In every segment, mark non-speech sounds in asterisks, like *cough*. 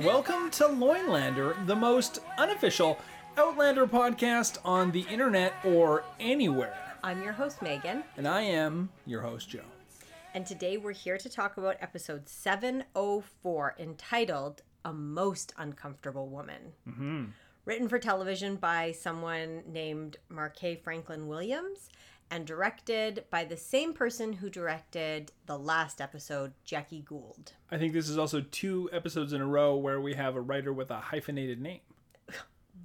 Welcome to Loinlander, the most unofficial Outlander podcast on the internet or anywhere. I'm your host, Megan, And I am your host, Joe. and today we're here to talk about episode 704 entitled A Most Uncomfortable Woman. Mm-hmm. Written for television by someone named Marquet Franklin Williams and directed by the same person who directed the last episode, Jackie Gould. I think this is also two episodes in a row where we have a writer with a hyphenated name.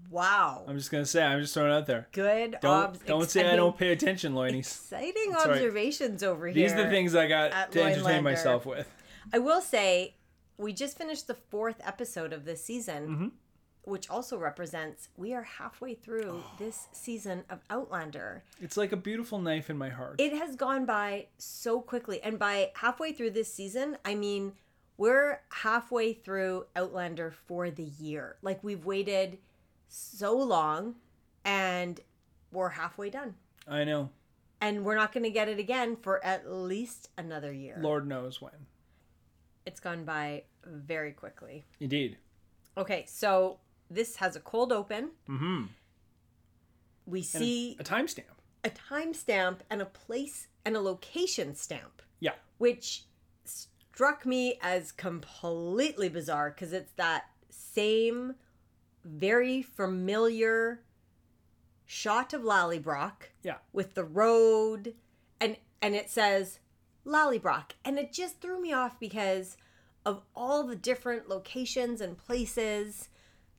Wow. I'm just gonna say, I'm just throwing it out there. Good Don't obs- don't say I don't pay attention, Loinies. Exciting That's right. observations over here. These are the things I got to entertain Loinlander. myself with. I will say, we just finished the fourth episode of this season, Mm-hmm. Which also represents we are halfway through oh. this season of Outlander. It's like a beautiful knife in my heart. It has gone by so quickly. And by halfway through this season, I mean, we're halfway through Outlander for the year. Like, we've waited so long and we're halfway done. I know. And we're not going to get it again for at least another year. Lord knows when. It's gone by very quickly. Indeed. Okay, so this has a cold open. Mm-hmm. We see A timestamp. a timestamp and a place and a location stamp, Yeah. which struck me as completely bizarre because it's that same very familiar shot of Lallybroch Yeah. with the road and and it says Lallybroch and it just threw me off because of all the different locations and places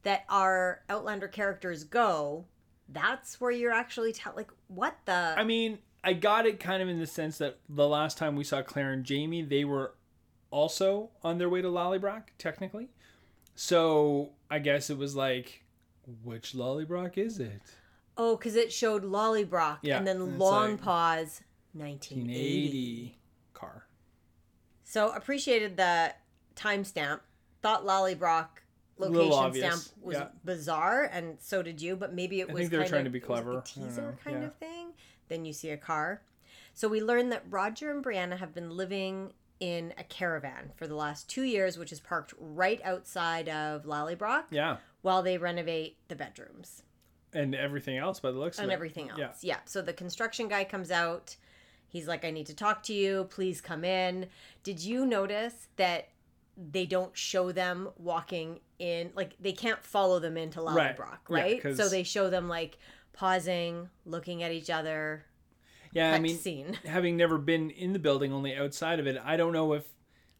that our Outlander characters go that's where you're actually tell like what the I mean, I got it kind of in the sense that the last time we saw Claire and Jamie, they were also on their way to Lallybroch, technically. So I guess it was like, which Lallybroch is it? oh because it showed Lallybroch Yeah, and then long like pause 1980 1980 car. so appreciated the timestamp thought Lallybroch location stamp was yeah. bizarre and so did you but maybe it I was think they were kind trying of- to be it was like clever. Teaser kind yeah. of thing then you see a car so we learned that roger and brianna have been living in a caravan for the last two years which is parked right outside of lallybroch Yeah. while they renovate the bedrooms And everything else by the looks and of it. everything else Yeah. yeah so the construction guy comes out he's like i need to talk to you please come in did you notice that they don't show them walking in like they can't follow them into Right. Lallybroch, Yeah, so they show them like pausing, looking at each other. Yeah, I mean, scene. *laughs* having never been in the building, only outside of it, I don't know if,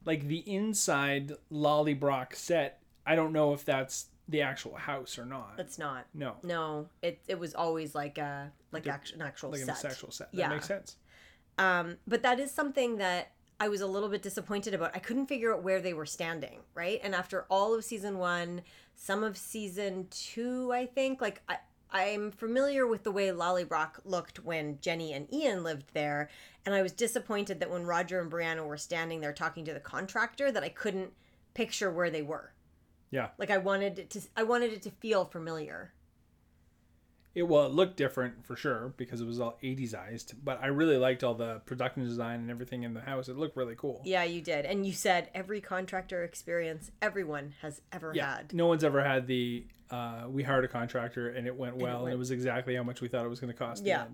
like, the inside Lallybroch set, I don't know if that's the actual house or not. It's not. no. No, it it was always like a like an actual Like set. an actual set. That Yeah. makes sense. Um, but that is something that I was a little bit disappointed about. I couldn't figure out where they were standing, right? And after all of season one, some of season two, I think, like I, I'm familiar with the way Lallybroch looked when Jenny and Ian lived there, and I was disappointed that when Roger and Brianna were standing there talking to the contractor, that I couldn't picture where they were. Yeah. Like I wanted it to, I wanted it to feel familiar. It well, it looked different for sure because it was all 80s but I really liked all the production design and everything in the house. It looked really cool. Yeah, you did, and you said every contractor experience everyone has ever Yeah. had. No one's ever had the uh, we hired a contractor and it went well and it, went- was exactly how much we thought it was going to cost. Yeah.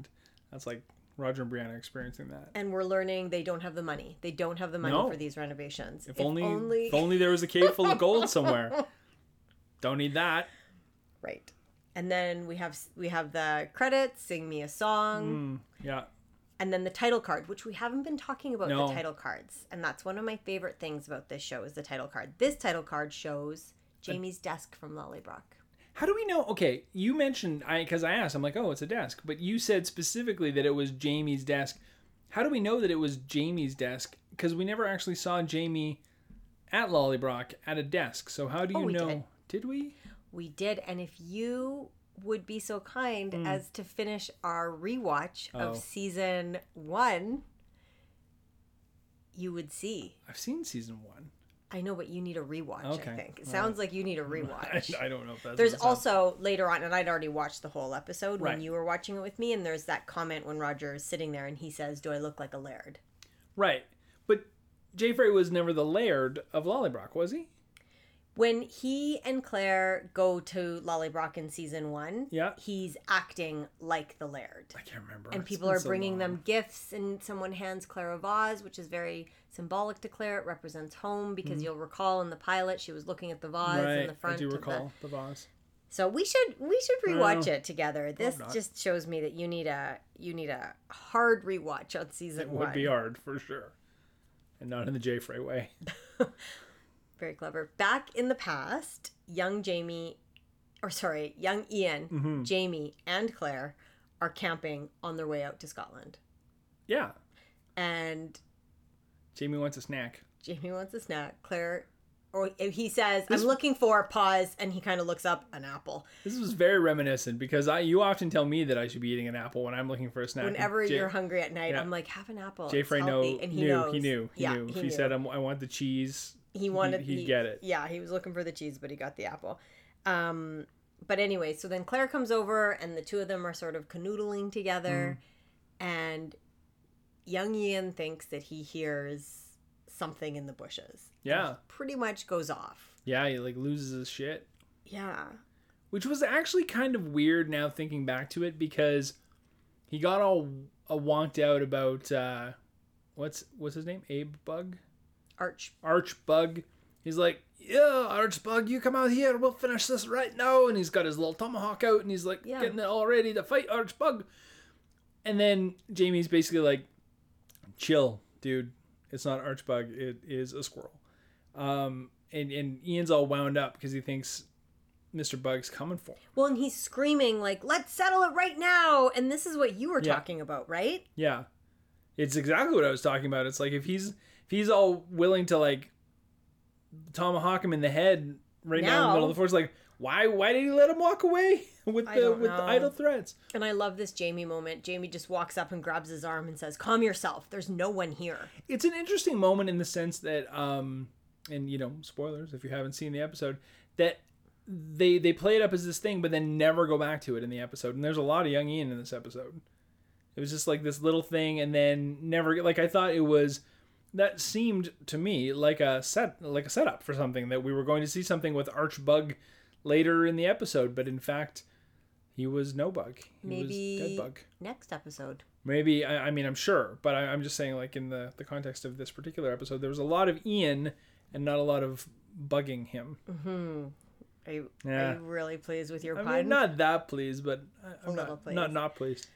That's like Roger and Brianna experiencing that. and we're learning they don't have the money. They don't have the money No. for these renovations. If, only, if only there was a cave full of gold somewhere. *laughs* Don't need that. right. And then we have we have the credits, sing me a song, Mm, yeah. and then the title card, which we haven't been talking about No. the title cards. And that's one of my favorite things about this show is the title card. This title card shows Jamie's desk from Lallybroch. How do we know? Okay, you mentioned I because I asked. I'm like, oh, it's a desk, but you said specifically that it was Jamie's desk. How do we know that it was Jamie's desk? Because we never actually saw Jamie at Lallybroch at a desk. So how do Oh, you we know? did. Did we? We did, and if you would be so kind mm. as to finish our rewatch. Oh. of season one, you would see. I've seen season one. I know, but you need a rewatch. Okay. I think it All sounds like you need a rewatch. *laughs* I don't know if that's. There's what it sounds- also later on, and I'd already watched the whole episode when you were watching it with me, and there's that comment when Roger is sitting there and he says, "Do I look like a laird?" right, but Jay Frey was never the laird of Lallybroch, was he? When he and Claire go to Lallybroch in season one, Yeah. he's acting like the Laird. I can't remember. And It's people are so bringing long. them gifts, and someone hands Claire a vase, which is very symbolic to Claire. It represents home because you'll recall in the pilot she was looking at the vase Mm-hmm. Right. in the front. I do of the- recall the vase. So we should we should rewatch it together. This just shows me that you need a you need a hard rewatch on season It one. would be hard for sure, and not in the J. Frey way. *laughs* Very clever. Back in the past, young Jamie, or sorry, young Ian, Mm-hmm. Jamie, and Claire are camping on their way out to Scotland. Yeah. And Jamie wants a snack. Jamie wants a snack. Claire, or he says, This- I'm looking for, pause, and he kind of looks up, an apple. This was very reminiscent because I you often tell me that I should be eating an apple when I'm looking for a snack. Whenever Jay, you're hungry at night, yeah. I'm like, have an apple. Jay Frey know, healthy." and he knew, knows. he knew, he yeah, knew. He he knew. said, I'm, I want the cheese, he wanted he'd he- get it. Yeah, he was looking for the cheese, but he got the apple. Um, but anyway, so then Claire comes over, and the two of them are sort of canoodling together, Mm. and young Ian thinks that he hears something in the bushes. Yeah. Pretty much goes off. yeah, he like loses his shit. Yeah. which was actually kind of weird now thinking back to it because he got all uh, wonked out about uh, what's what's his name Abe Bug Arch. Arch Bug. He's like, yeah, Arch Bug, you come out here, we'll finish this right now. And he's got his little tomahawk out, and he's like Yeah. getting it all ready to fight Arch Bug. And then Jamie's basically like, chill, dude. It's not Arch Bug. It is a squirrel. Um, and and Ian's all wound up because he thinks Mr. Bug's coming for him. Well, and he's screaming like, "Let's settle it right now!" And this is what you were Yeah. talking about, right? Yeah. It's exactly what I was talking about. It's like if he's he's all willing to like tomahawk him in the head right now, in the middle of the forest, like why why did he let him walk away *laughs* with the with the know. idle threats? And I love this Jamie moment. Jamie just walks up and grabs his arm and says, "Calm yourself. There's no one here." It's an interesting moment in the sense that um and you know, spoilers if you haven't seen the episode, that they they play it up as this thing but then never go back to it in the episode. And there's a lot of young Ian in this episode. It was just like this little thing and then never like I thought it was that seemed to me like a set like a setup for something that we were going to see something with Arch Bug later in the episode, but in fact he was no bug. He Maybe was dead bug. next episode. Maybe I, I mean I'm sure, but I, I'm just saying like in the the context of this particular episode, there was a lot of Ian and not a lot of bugging him. Mm-hmm. Are you, Yeah. are you really pleased with your I pun? mean, not that pleased, but I'm not, not not pleased.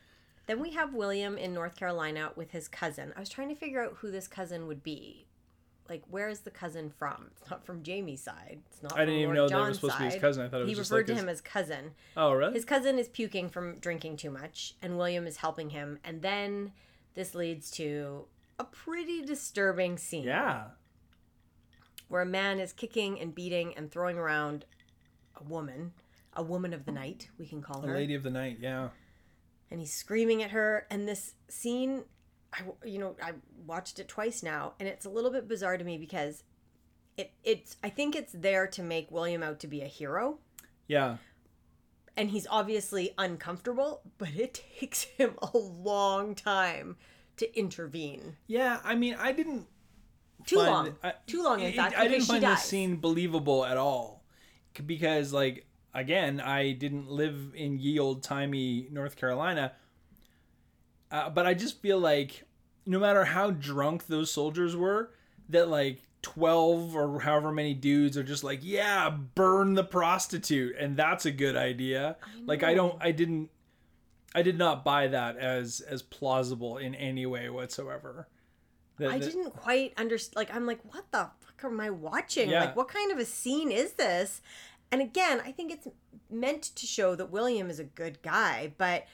Then we have William in North Carolina with his cousin. I was trying to figure out who this cousin would be. Like, where is the cousin from? It's not from Jamie's side. It's not. I didn't even Lord know that John's was supposed to be his cousin. I thought it was he just referred like to his- him as cousin. Oh really? His cousin is puking from drinking too much, and William is helping him. And then this leads to a pretty disturbing scene. yeah. where a man is kicking and beating and throwing around a woman, a woman of the night, we can call A her, lady of the night. Yeah. And he's screaming at her. And this scene, I you know I watched it twice now, and it's a little bit bizarre to me because it it's I think it's there to make William out to be a hero. Yeah. And he's obviously uncomfortable, but it *laughs* takes him a long time to intervene. Yeah. I mean, I didn't Too find- long. I- Too long, in fact, I didn't because she find dies. this scene believable at all, because like again, I didn't live in ye old timey North Carolina, uh, but I just feel like no matter how drunk those soldiers were, that like. 12 or however many dudes are just like yeah burn the prostitute and that's a good idea like i don't i didn't i did not buy that as as plausible in any way whatsoever That- I that- didn't quite understand. Like, I'm like, what the fuck am I watching? Yeah. Like, what kind of a scene is this? And again, I think it's meant to show that William is a good guy, but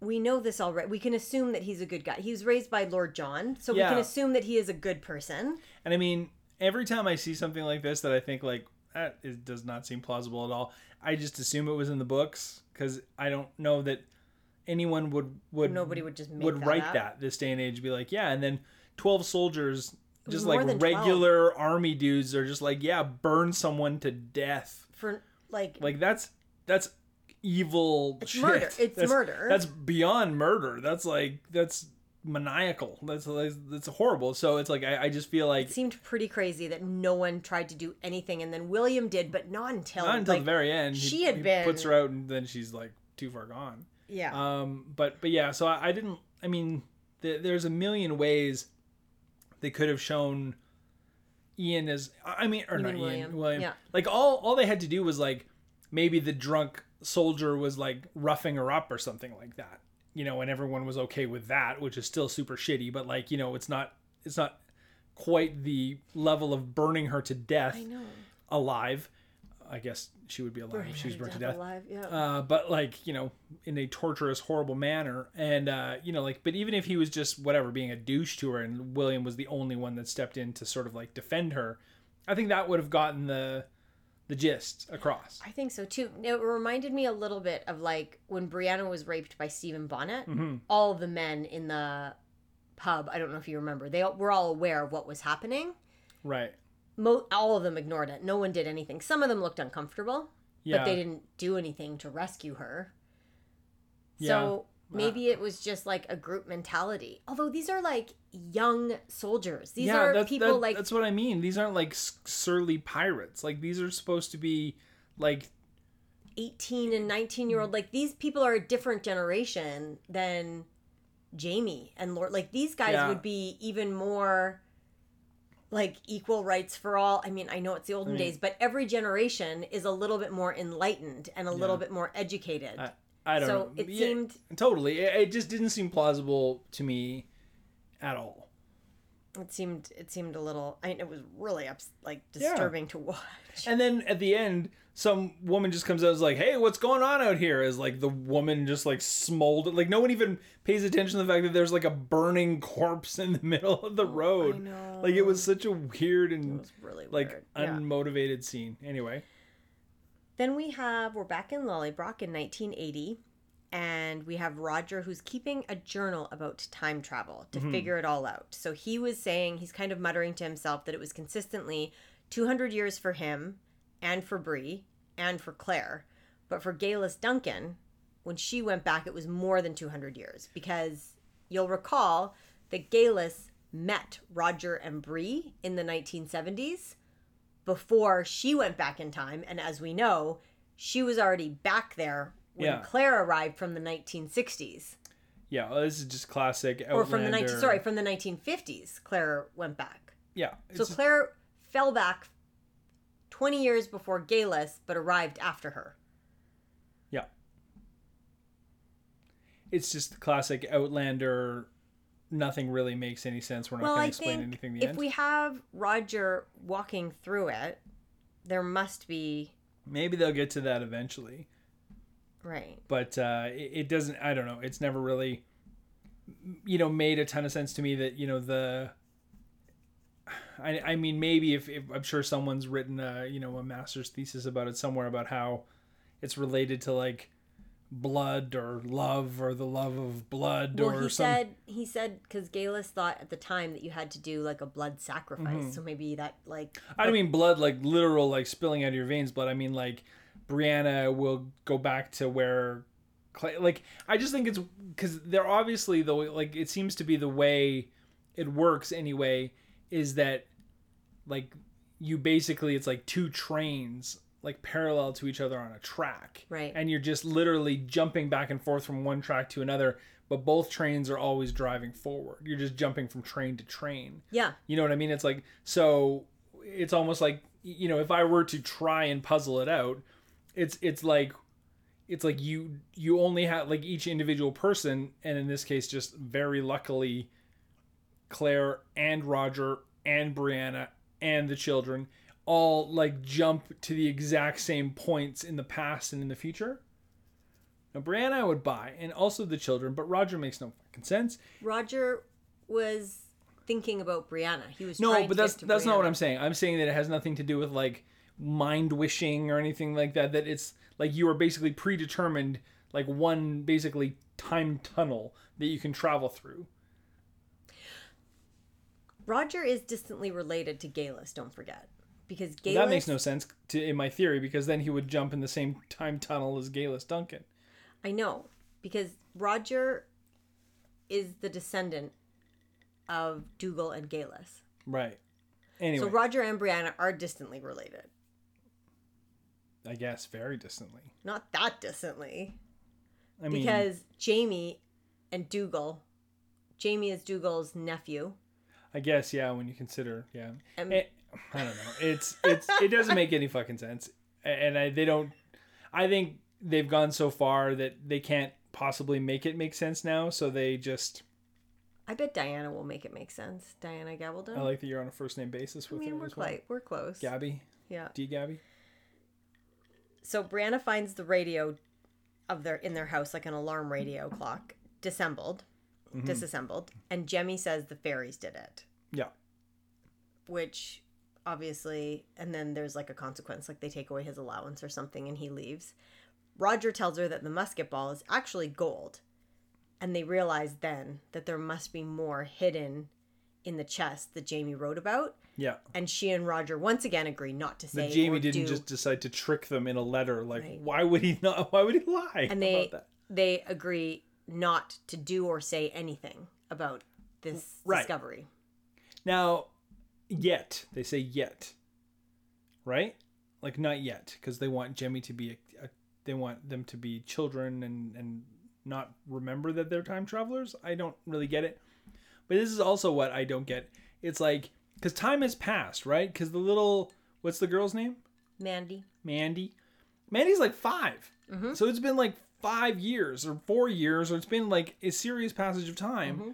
we know this already. We can assume that he's a good guy. He was raised by Lord John, so we can assume that he is a good person. And I mean, every time I see something like this that I think like that is, does not seem plausible at all, I just assume it was in the books because I don't know that anyone would would Nobody would just make would that write up. that this day and age. Be like, yeah, and then twelve soldiers, just like than 12. regular army dudes, are just like, yeah, burn someone to death. For like, Like that's that's evil. It's shit. murder. It's That's- murder. That's beyond murder. That's like that's maniacal. That's that's, horrible. So it's like I, I just feel like It seemed pretty crazy that no one tried to do anything, and then William did, but not until not until like, the very end. he- she had he been- puts her out, and then she's like too far gone. yeah. Um, but but yeah, so I, I didn't. I mean, th- there's a million ways they could have shown Ian as. I mean, or You not mean Ian, William. Yeah. Like all all they had to do was like maybe the drunk soldier was like roughing her up or something like that. You know, and everyone was okay with that, which is still super shitty. But like you know, it's not it's not quite the level of burning her to death alive. I guess she would be alive if she was burned to death death alive, Yeah. uh, but like you know in a torturous horrible manner and uh, you know like but even if he was just whatever being a douche to her and william was the only one that stepped in to sort of like defend her i think that would have gotten the the gist across I think so too. It reminded me a little bit of like when Brianna was raped by Stephen Bonnet. Mm-hmm. All the men in the pub, I don't know if you remember, they were all aware of what was happening. right Mo- all of them ignored it. No one did anything. Some of them looked uncomfortable, yeah but they didn't do anything to rescue her. Yeah. So maybe it was just like a group mentality. Although these are like young soldiers. These yeah are that's, people that- like that's what i mean these aren't like surly pirates like these are supposed to be like 18 and 19 year old like these people are a different generation than jamie and lord like these guys Yeah. would be even more like equal rights for all. I mean i know it's the olden mean- days but every generation is a little bit more enlightened and a little bit more educated. I, I don't so know. it Yeah, seemed totally. It, it just didn't seem plausible to me at all. It seemed it seemed a little i mean it was really ups, like disturbing to watch. And then at the end, some woman just comes out and is like, "Hey, what's going on out here?" Is like the woman just like smoldered. Like no one even pays attention to the fact that there's like a burning corpse in the *laughs* middle of the road. Oh. Like it was such a weird and really like weird yeah. unmotivated scene. Anyway, Then we have, we're back in Lallybroch in 1980, and we have Roger who's keeping a journal about time travel to mm-hmm. figure it all out. So he was saying, he's kind of muttering to himself that it was consistently 200 years for him and for Bree and for Claire. But for Geillis Duncan, when she went back, it was more than 200 years because you'll recall that Geillis met Roger and Bree in the 1970s before she went back in time. And as we know, she was already back there when Yeah. Claire arrived from the 1960s. yeah, well, this is just classic. Or from the 19 sorry, from the 1950s, Claire went back. Yeah, So Claire fell back 20 years before Geillis, but arrived after her. Yeah. It's just the classic Outlander. Nothing really makes any sense. We're not well, going to explain anything. The if end. we have Roger walking through it, there must be Maybe they'll get to that eventually. right. but uh, it, it doesn't. I don't know. It's never really, you know, made a ton of sense to me that you know the. I, I mean, maybe if, if I'm sure someone's written a you know a master's thesis about it somewhere about how it's related to like blood or love or the love of blood Well, or he some. said he said because Geillis thought at the time that you had to do like a blood sacrifice, Mm-hmm. so maybe that like I don't mean blood like literal like spilling out of your veins blood. I mean like Brianna will go back to where Clay, like I just think it's because they're obviously though like it seems to be the way it works anyway is that like you basically it's like two trains like parallel to each other on a track Right. and you're just literally jumping back and forth from one track to another but both trains are always driving forward you're just jumping from train to train yeah, you know what I mean? It's like so it's almost like you know, if I were to try and puzzle it out, it's it's like it's like you you only have like each individual person and in this case just very luckily Claire and Roger and Brianna and the children all like jump to the exact same points in the past and in the future. Now Brianna I would buy and also the children, but Roger makes no fucking sense. Roger was thinking about Brianna. He was No, trying but that's that's not what I'm saying. I'm saying that it has nothing to do with like mind wishing or anything like that. That it's like you are basically predetermined, like one basically time tunnel that you can travel through. Roger is distantly related to Geillis. Don't forget, because Geillis. that makes no sense to in my theory because then he would jump in the same time tunnel as Geillis Duncan. I know because Roger is the descendant of Dougal and Geillis. Right. Anyway, So Roger and Brianna are distantly related. I guess very distantly. Not that distantly. I mean, because Jamie and Dougal, Jamie is Dougal's nephew. I guess yeah. When you consider, yeah, And It- I don't know. It's it's it doesn't make any fucking sense, and I they don't. I think they've gone so far that they can't possibly make it make sense now. So they just. I bet Diana will make it make sense. Diana Gabaldon. I like that you're on a first name basis I with mean, her we're well. we're close. Gabby, Yeah. D Gabby. So Brianna finds the radio of their in their house, like an alarm radio clock, disassembled, Mm-hmm. disassembled, and Jemmy says the fairies did it, Yeah, which obviously, and then there's like a consequence, like they take away his allowance or something, and he leaves. Roger tells her that the musket ball is actually gold, and they realize then that there must be more hidden in the chest that Jamie wrote about. yeah. And she and Roger once again agree not to say That Jamie didn't do just decide to trick them in a letter. Like, Right. why would he not? Why would he lie and they about that? they agree not to do or say anything about this Right. discovery. Now, yet they say yet, right? Like not yet, because they want Jemmy to be a, a, they want them to be children and and not remember that they're time travelers. I don't really get it, but this is also what I don't get. It's like because time has passed, right? Because the little what's the girl's name? Mandy, Mandy. Mandy's like 5 Mm-hmm. So it's been like five years or four years, or it's been like a serious passage of time. Mm-hmm.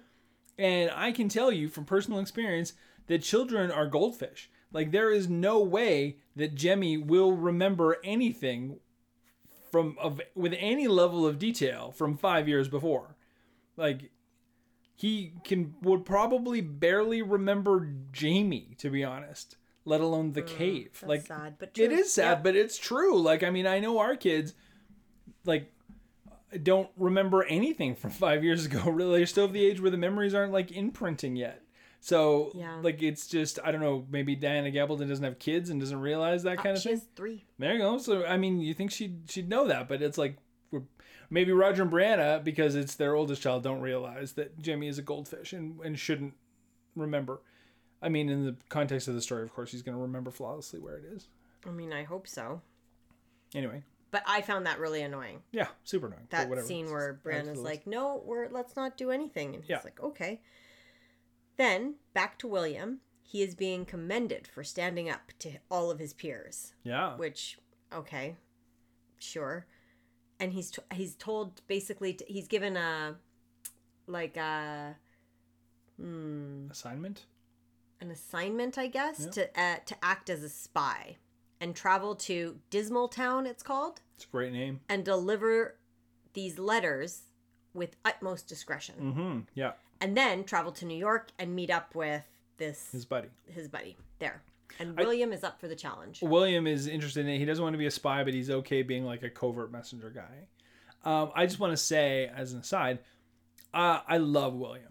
And I can tell you from personal experience that children are goldfish. Like there is no way that Jemmy will remember anything from of with any level of detail from five years before. Like he can would probably barely remember Jamie, to be honest, let alone the cave. Mm, that's like sad, but true. is sad, Yep. but it's true. Like I mean, I know our kids like don't remember anything from *laughs* five years ago. Really, they're still of the age where the memories aren't like imprinting yet. So Yeah. like it's just I don't know. Maybe Diana Gabaldon doesn't have kids and doesn't realize that oh, kind of she thing. has three. There you go. So I mean, you think she'd she'd know that, but it's like we're, maybe Roger and Brianna because it's their oldest child don't realize that Jimmy is a goldfish and and shouldn't remember. I mean, in the context of the story, of course, he's going to remember flawlessly where it is. I mean, I hope so. Anyway, But I found that really annoying. yeah, super annoying. That scene where Brianna's is like, "No, we're let's not do anything," and he's Yeah. like, "Okay." Then back to William. He is being commended for standing up to all of his peers. yeah, which okay sure and he's t- he's told basically t- he's given a like a hmm, assignment. an assignment i guess Yeah. to uh, to act as a spy and travel to dismal town it's called It's a great name. and deliver these letters with utmost discretion Mm-hmm. Yeah, and then travel to new york and meet up with this his buddy. his buddy there and I- william is up for the challenge William is interested in it. He doesn't want to be a spy, but he's okay being like a covert messenger guy. Um, I just want to say, as an aside, uh, I love William.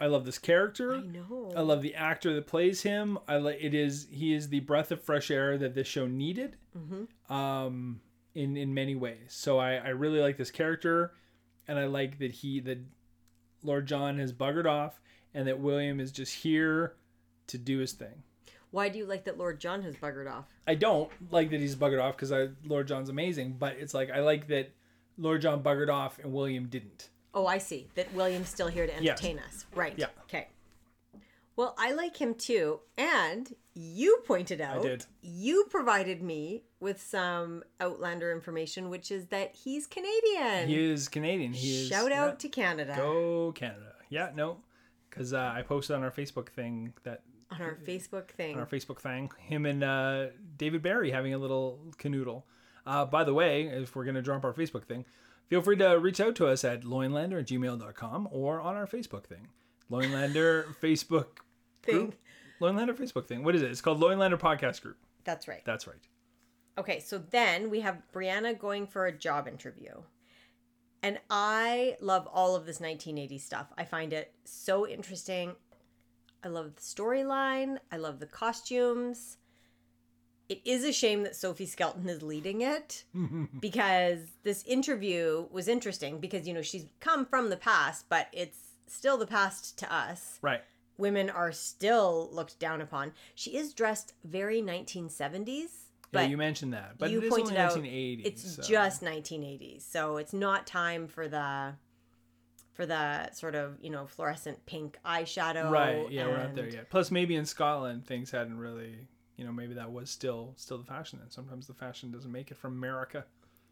I love this character. i know I love the actor that plays him. I like it is he is the breath of fresh air that this show needed. Mhm. Um, in in many ways. So I I really like this character, and I like that he that Lord John has buggered off, and that William is just here to do his thing. why do you like that lord john has buggered off I don't like that he's buggered off because I Lord John's amazing, but it's like I like that Lord John buggered off and William didn't. Oh, I see. That William's still here to Yes. entertain us. Right. Yeah. Okay. Well, I like him too. And you pointed out, I did. you provided me with some Outlander information, which is that he's Canadian. He is Canadian. He is Shout yeah. out to Canada Go Canada. Yeah, no, because uh, I posted on our Facebook thing that on our Facebook thing. on our Facebook thing him and uh, David Berry having a little canoodle. Uh, by the way, if we're gonna drop our Facebook thing, feel free to reach out to us at loinlander at gmail.com or on our Facebook thing. Loinlander *laughs* Facebook thing. group. Loinlander Facebook thing. What is it? It's called Loinlander Podcast Group. That's right. That's right. Okay, so then we have Brianna going for a job interview. And I love all of this 1980s stuff. I find it so interesting. I love the storyline, I love the costumes. It is a shame that Sophie Skelton is leading it *laughs* because this interview was interesting because, you know, she's come from the past, but it's still the past to us. Right. Women are still looked down upon. She is dressed very 1970s, Yeah, you mentioned that, but you it is pointed out 1980s. it's so- just 1980s. So it's not time for the for the sort of, you know, fluorescent pink eyeshadow. right. Yeah, we're not there yet. Plus, maybe in Scotland things hadn't really, you know, maybe that was still still the fashion. Then sometimes the fashion doesn't make it from America.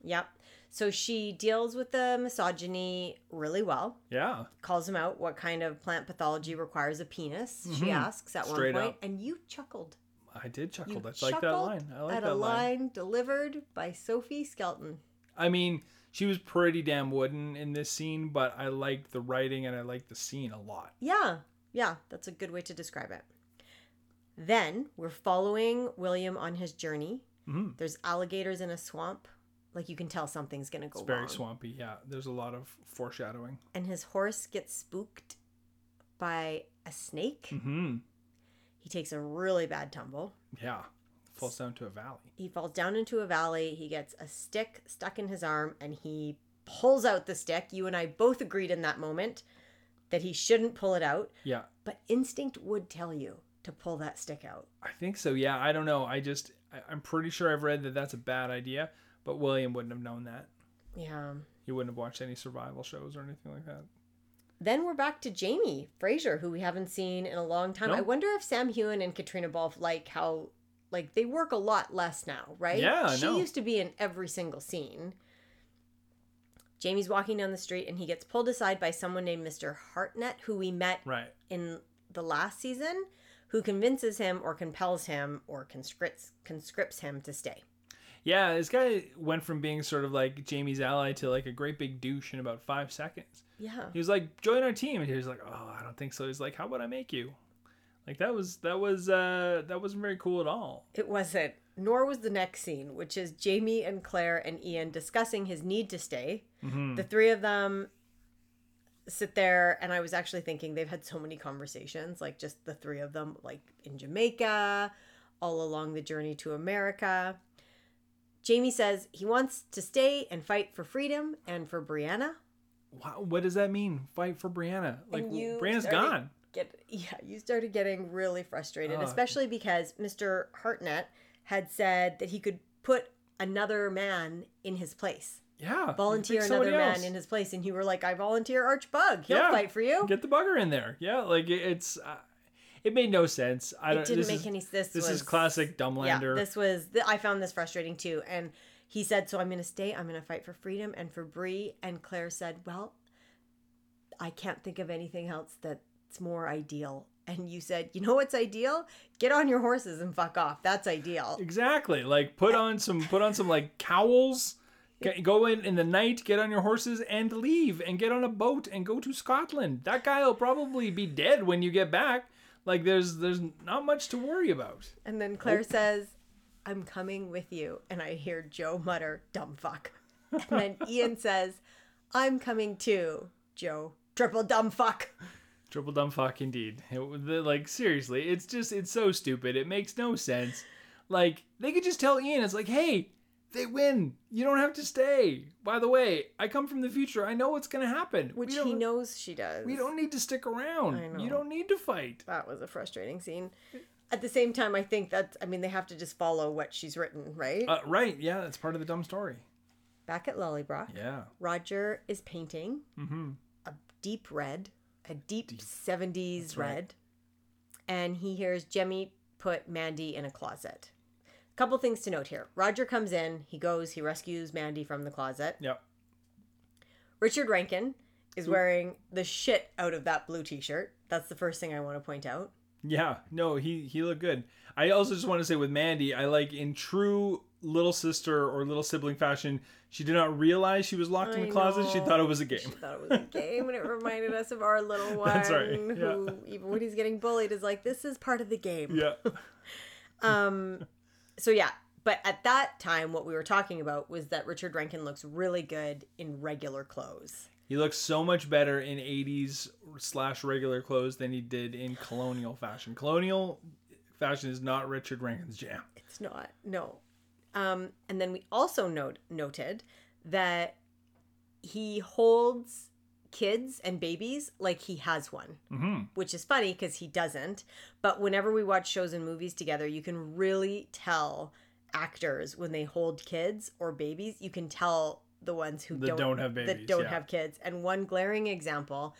Yep. So she deals with the misogyny really well. Yeah. calls him out what kind of plant pathology requires a penis she Mhm. asks at Straight one point up. and you chuckled I did chuckle. you That's like that line. I like at that a line. line delivered by sophie skelton I mean, she was pretty damn wooden in this scene, but I liked the writing and I liked the scene a lot. yeah yeah that's a good way to describe it then we're following william on his journey hmm there's alligators in a swamp like you can tell something's gonna go It's very wrong swampy. Yeah, there's a lot of foreshadowing. and his horse gets spooked by a snake hmm he takes a really bad tumble Yeah, falls down to a valley. he falls down into a valley. He gets a stick stuck in his arm and he pulls out the stick. You and I both agreed in that moment that he shouldn't pull it out, Yeah, but instinct would tell you to pull that stick out. I think so. Yeah, I don't know. I just I, I'm pretty sure I've read that that's a bad idea, but William wouldn't have known that. Yeah. He wouldn't have watched any survival shows or anything like that. Then we're back to Jamie Fraser, who we haven't seen in a long time. No. I wonder if Sam Heughan and Caitriona Balfe like how like they work a lot less now, right? Yeah, She know. used to be in every single scene. Jamie's walking down the street and he gets pulled aside by someone named Mr. Hartnett, who we met Right. in the last season, who convinces him or compels him or conscripts conscripts him to stay. Yeah, this guy went from being sort of like Jamie's ally to like a great big douche in about five seconds. Yeah. He was like, "Join our team," and he was like, "Oh, I don't think so." He's like, "How about I make you?" Like that was that was uh that wasn't very cool at all. It wasn't. Nor was the next scene, which is Jamie and Claire and Ian discussing his need to stay. Mm-hmm. The three of them sit there, and I was actually thinking they've had so many conversations, like just the three of them, like in Jamaica, all along the journey to America. Jamie says he wants to stay and fight for freedom and for Brianna. Wow, what does that mean? Fight for Brianna? Like Brianna's gone. Get yeah, you started getting really frustrated, Oh. especially because Mr. Hartnett had said that he could put another man in his place. Yeah, volunteer another man else. in his place and you were like i volunteer arch bug he'll Yeah. fight for you Get the bugger in there. Yeah, like it's. Uh, it made no sense. I don't. it didn't make is, any this This was, is classic yeah Dumblander. this was th- i found this frustrating too and he said so i'm gonna stay i'm gonna fight for freedom and for brie and claire said well i can't think of anything else that's more ideal and you said you know what's ideal get on your horses and fuck off that's ideal Exactly. Like put on some put on some like cowls. Get, go in in the night, get on your horses and leave and get on a boat and go to Scotland. That guy will probably be dead when you get back. Like there's there's not much to worry about. and then claire says i'm coming with you and i hear joe mutter dumb fuck and then *laughs* ian says i'm coming too joe triple dumb fuck Triple dumb fuck indeed. It, the, like seriously, it's just it's so stupid. It makes no sense. Like they could just tell Ian, it's like, hey, they win. You don't have to stay. By the way, I come from the future. I know what's gonna happen. which he knows she does. We don't need to stick around. You don't need to fight. That was a frustrating scene. At the same time, I think that I mean they have to just follow what she's written, right? Uh, right? Yeah, that's part of the dumb story. Back at Lallybroch, Yeah. Roger is painting Mm-hmm. a deep red, a deep, 70s That's right. red, and he hears Jemmy put Mandy in a closet. Couple things to note here. Roger comes in, he goes, he rescues Mandy from the closet. Yep. Richard Rankin is wearing the shit out of that blue t-shirt. That's the first thing I want to point out. Yeah. No, he he looked good. I also just want to say with Mandy, I like in true little sister or little sibling fashion, she did not realize she was locked in the closet. She thought it was a game. She thought it was a *laughs* game, and it reminded us of our little one, *laughs* That's right, who even when he's getting bullied is like, "This is part of the game." Yeah. *laughs* Um, so yeah, but at that time, what we were talking about was that Richard Rankin looks really good in regular clothes. He looks so much better in 80s slash regular clothes than he did in colonial fashion. Colonial fashion is not Richard Rankin's jam. It's not no. Um, and then we also note noted that he holds kids and babies like he has one, Mm-hmm. which is funny because he doesn't. But whenever we watch shows and movies together, you can really tell actors when they hold kids or babies. You can tell the ones who don't, don't have that don't yeah. have kids. And one glaring example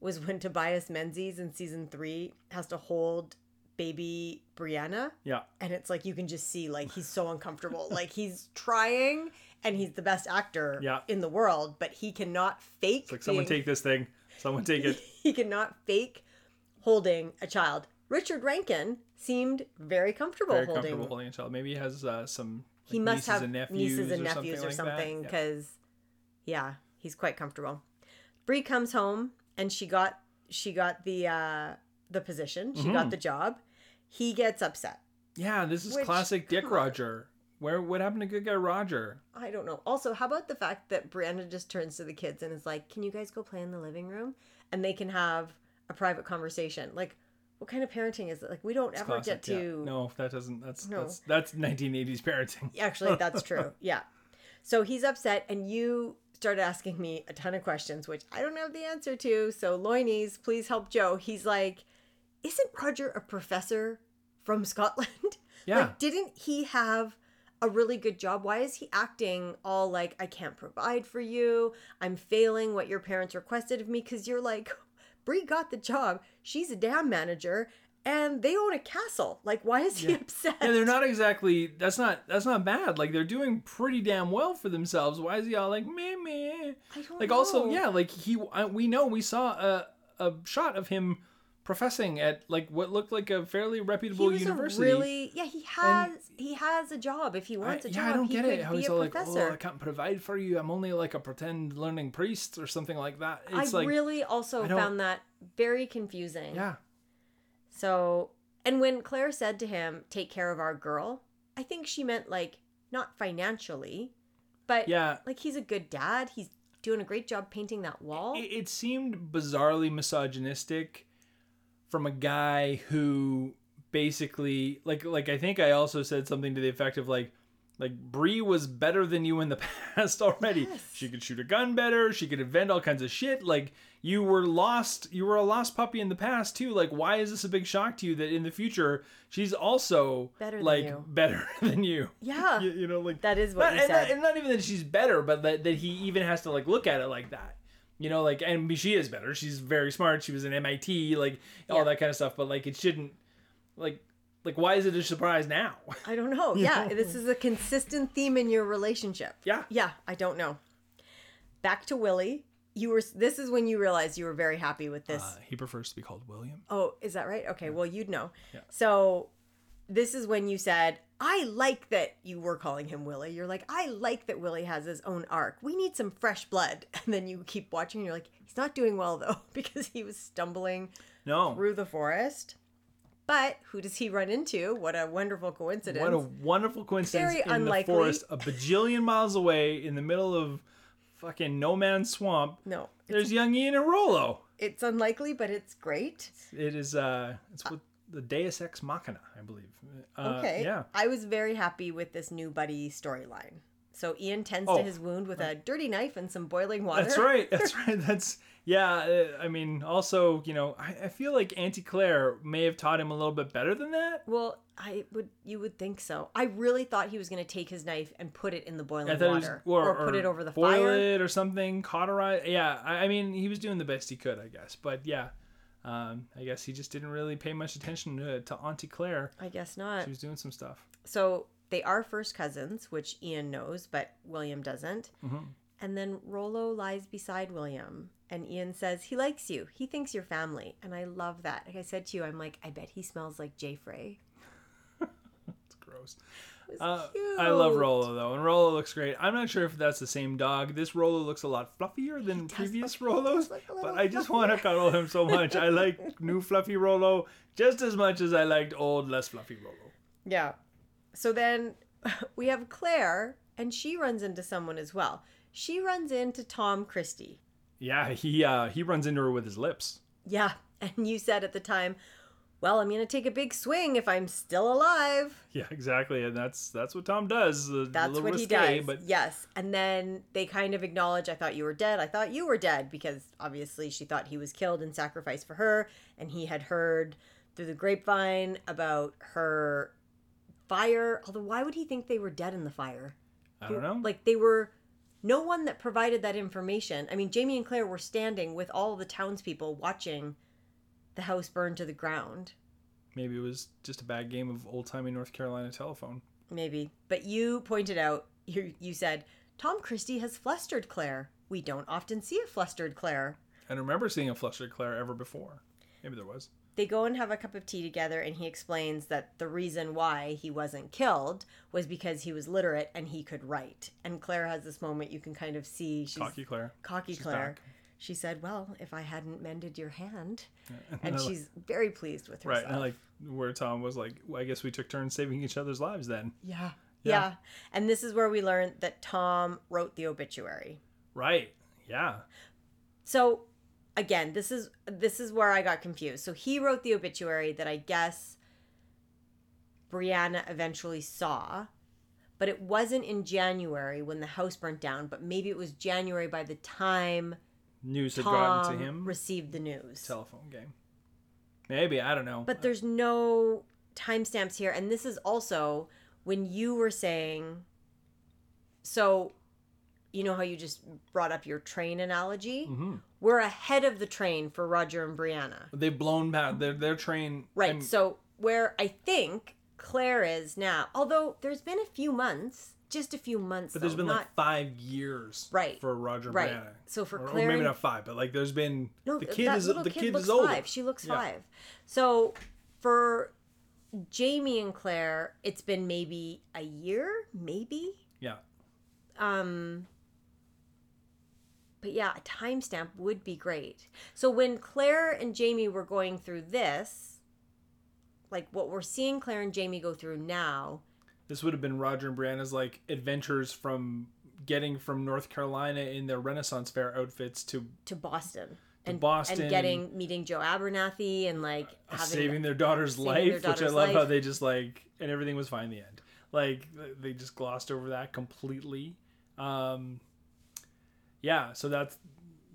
was when Tobias Menzies in season three has to hold baby Brianna Yeah. and it's like you can just see like he's so uncomfortable like he's trying and he's the best actor Yeah. in the world but he cannot fake It's like someone being- take this thing. Someone take it. *laughs* he cannot fake holding a child richard rankin seemed very comfortable Very holding comfortable holding a child. Maybe he has uh, some. he must nieces have and nephews nieces and nephews or like that. something Yeah. because yeah he's quite comfortable Bree comes home and she got she got the uh the position she Mm-hmm. got the job he gets upset Yeah, this is Which- classic Dick. *laughs* Roger. Where what happened to good guy Roger? I don't know. Also, how about the fact that Brianna just turns to the kids and is like, "Can you guys go play in the living room?" And they can have a private conversation. Like, what kind of parenting is it? Like, we don't It's ever classic, get yeah. to. No, that doesn't. That's No. that's that's 1980s parenting. Actually, *laughs* that's true. Yeah. So he's upset, and you started asking me a ton of questions, which I don't have the answer to. So, Loinies, please help Joe. He's like, "Isn't Roger a professor from Scotland? *laughs* Yeah. Like, didn't he have a really good job? Why is he acting all like, I can't provide for you? I'm failing what your parents requested of me? Because you're like, *laughs* Brie got the job. She's a dam manager and they own a castle. Like, why is he Yeah. upset? Yeah, they're not exactly. That's not. That's not bad. Like they're doing pretty damn well for themselves. Why is he all like meh meh? I don't Like also, yeah, like he. I, we know we saw a a shot of him professing at like what looked like a fairly He reputable was university. a really, yeah, he has, he has a job. If he I, wants a yeah, job, I don't he get could it. How be he's a all like, oh, professor. oh, I can't provide for you. I'm only like a pretend learning priest or something like that. It's I like, really also I found that very confusing. yeah, So, and when Claire said to him, "Take care of our girl," I think she meant like not financially, but yeah. like he's a good dad. He's doing a great job painting that wall. It, it seemed bizarrely misogynistic from a guy who basically like like I think I also said something to the effect of like like Brie was better than you in the *laughs* past already. Yes. She could shoot a gun better. She could invent all kinds of shit. Like you were lost. You were a lost puppy in the past too. Like why is this a big shock to you that in the future she's also Better than like you. better *laughs* than you? Yeah. *laughs* you, you know like That is what not, and, not, and not even that she's better, but that, that he even has to like look at it like that. You know, like and she is better. She's very smart. She was in MIT, like all Yeah. that kind of stuff. But like it shouldn't, like, like why is it a surprise now? *laughs* I don't know. *laughs* Yeah, this is a consistent theme in your relationship. yeah, Yeah, I don't know. Back to Willie. You were. This is when you realized you were very happy with this. uh, he prefers to be called William. Oh, is that right? Okay, well, you'd know. Yeah. So, this is when you said, I like that you were calling him Willie. You're like, I like that Willie has his own arc. We need some fresh blood. *laughs* And then you keep watching, and you're like, he's not doing well, though, *laughs* because he was stumbling No, through the forest. But who does he run into? What a wonderful coincidence. what a wonderful coincidence! Very in unlikely. the forest, a bajillion miles away, in the middle of fucking no man's swamp. no, There's young Ian and Rollo. it's unlikely, but it's great. It is. uh It's with the Deus Ex Machina, I believe. Uh, Okay. Yeah. I was very happy with this new buddy storyline. So Ian tends Oh, to his wound with a dirty knife and some boiling water. That's right. *laughs* That's right. That's yeah. uh, I mean, also, you know, I, I feel like Auntie Claire may have taught him a little bit better than that. Well, I would you would think so. I really thought he was going to take his knife and put it in the boiling water was, or, put it over the boil fire. it or something, cauterize. Yeah, I, I mean, he was doing the best he could, I guess. But yeah, um, I guess he just didn't really pay much attention to, to Auntie Claire. I guess not. She was doing some stuff. So they are first cousins, which Ian knows, but William doesn't. Mhm. And then Rollo lies beside William, and Ian says he likes you. He thinks you're family, and I love that. Like I said to you, I'm like, I bet he smells like Jay Frey. *laughs* It's gross. Was Uh, I love Rollo though, and Rollo looks great. I'm not sure if that's the same dog. This Rollo looks a lot fluffier than previous look- a but I just want to cuddle him so *laughs* much. I like new fluffy Rollo just as much as I liked old, less fluffy Rollo. Yeah. So then *laughs* we have Claire, and she runs into someone as well. She runs into Tom Christie. Yeah, he uh, he runs into her with his lips. Yeah. *laughs* And you said at the time, well, I'm going to take a big swing if I'm still alive. Yeah, exactly, and that's that's what Tom does. That's what he does. But Yes. And then they kind of acknowledge, I thought you were dead. I thought you were dead because obviously she thought he was killed and sacrificed for her. And he had heard through the grapevine about her fire. Although, why would he think they were dead in the fire? I don't know. Like they were no one that provided that information. I mean, Jamie and Claire were standing with all the townspeople watching the house burned to the ground. Maybe it was just a bad game of old timey North Carolina telephone. Maybe. But you pointed out, you, you said, Tom Christie has flustered Claire. We don't often see a flustered Claire. I don't remember seeing a flustered Claire ever before. Maybe there was. They go and have a cup of tea together, and he explains that the reason why he wasn't killed was because he was literate and he could write. And Claire has this moment you can kind of see. She's Cocky Claire. cocky She's Claire. back. She said, Well, if I hadn't mended your hand. And *laughs* And I like- she's very pleased with herself. right. And like where Tom was like, well, I guess we took turns saving each other's lives then. yeah. Yeah. Yeah. And this is where we learned that Tom wrote the obituary. Right. Yeah. So again, this is this is where I got confused. So he wrote the obituary that I guess Brianna eventually saw, but it wasn't in January when the house burnt down, but maybe it was January by the time News had gotten Tom to him. received the news. Telephone game. Maybe. I don't know. But there's no timestamps here. And this is also when you were saying, so you know how you just brought up your train analogy? hmm We're ahead of the train for Roger and Brianna. They've blown past their, their train. Right. I'm- So where I think Claire is now, although there's been a few months, just a few months, but there's though, been not like five years Right. for Roger and right. Brianna. So for Or, or Claire, maybe not five, but like there's been no, the kid is the kid, kid looks is older. five. She looks Yeah. five. So for Jamie and Claire, it's been maybe a year, maybe. Yeah. Um. But yeah, a timestamp would be great. So when Claire and Jamie were going through this, like what we're seeing Claire and Jamie go through now, This would have been Roger and Brianna's like adventures from getting from North Carolina in their Renaissance fair outfits to to Boston. To and, Boston and getting meeting Joe Abernathy and like having saving their daughter's saving life, their which I daughter's love how they just like and everything was fine in the end. Like they just glossed over that completely. Um, yeah, so that's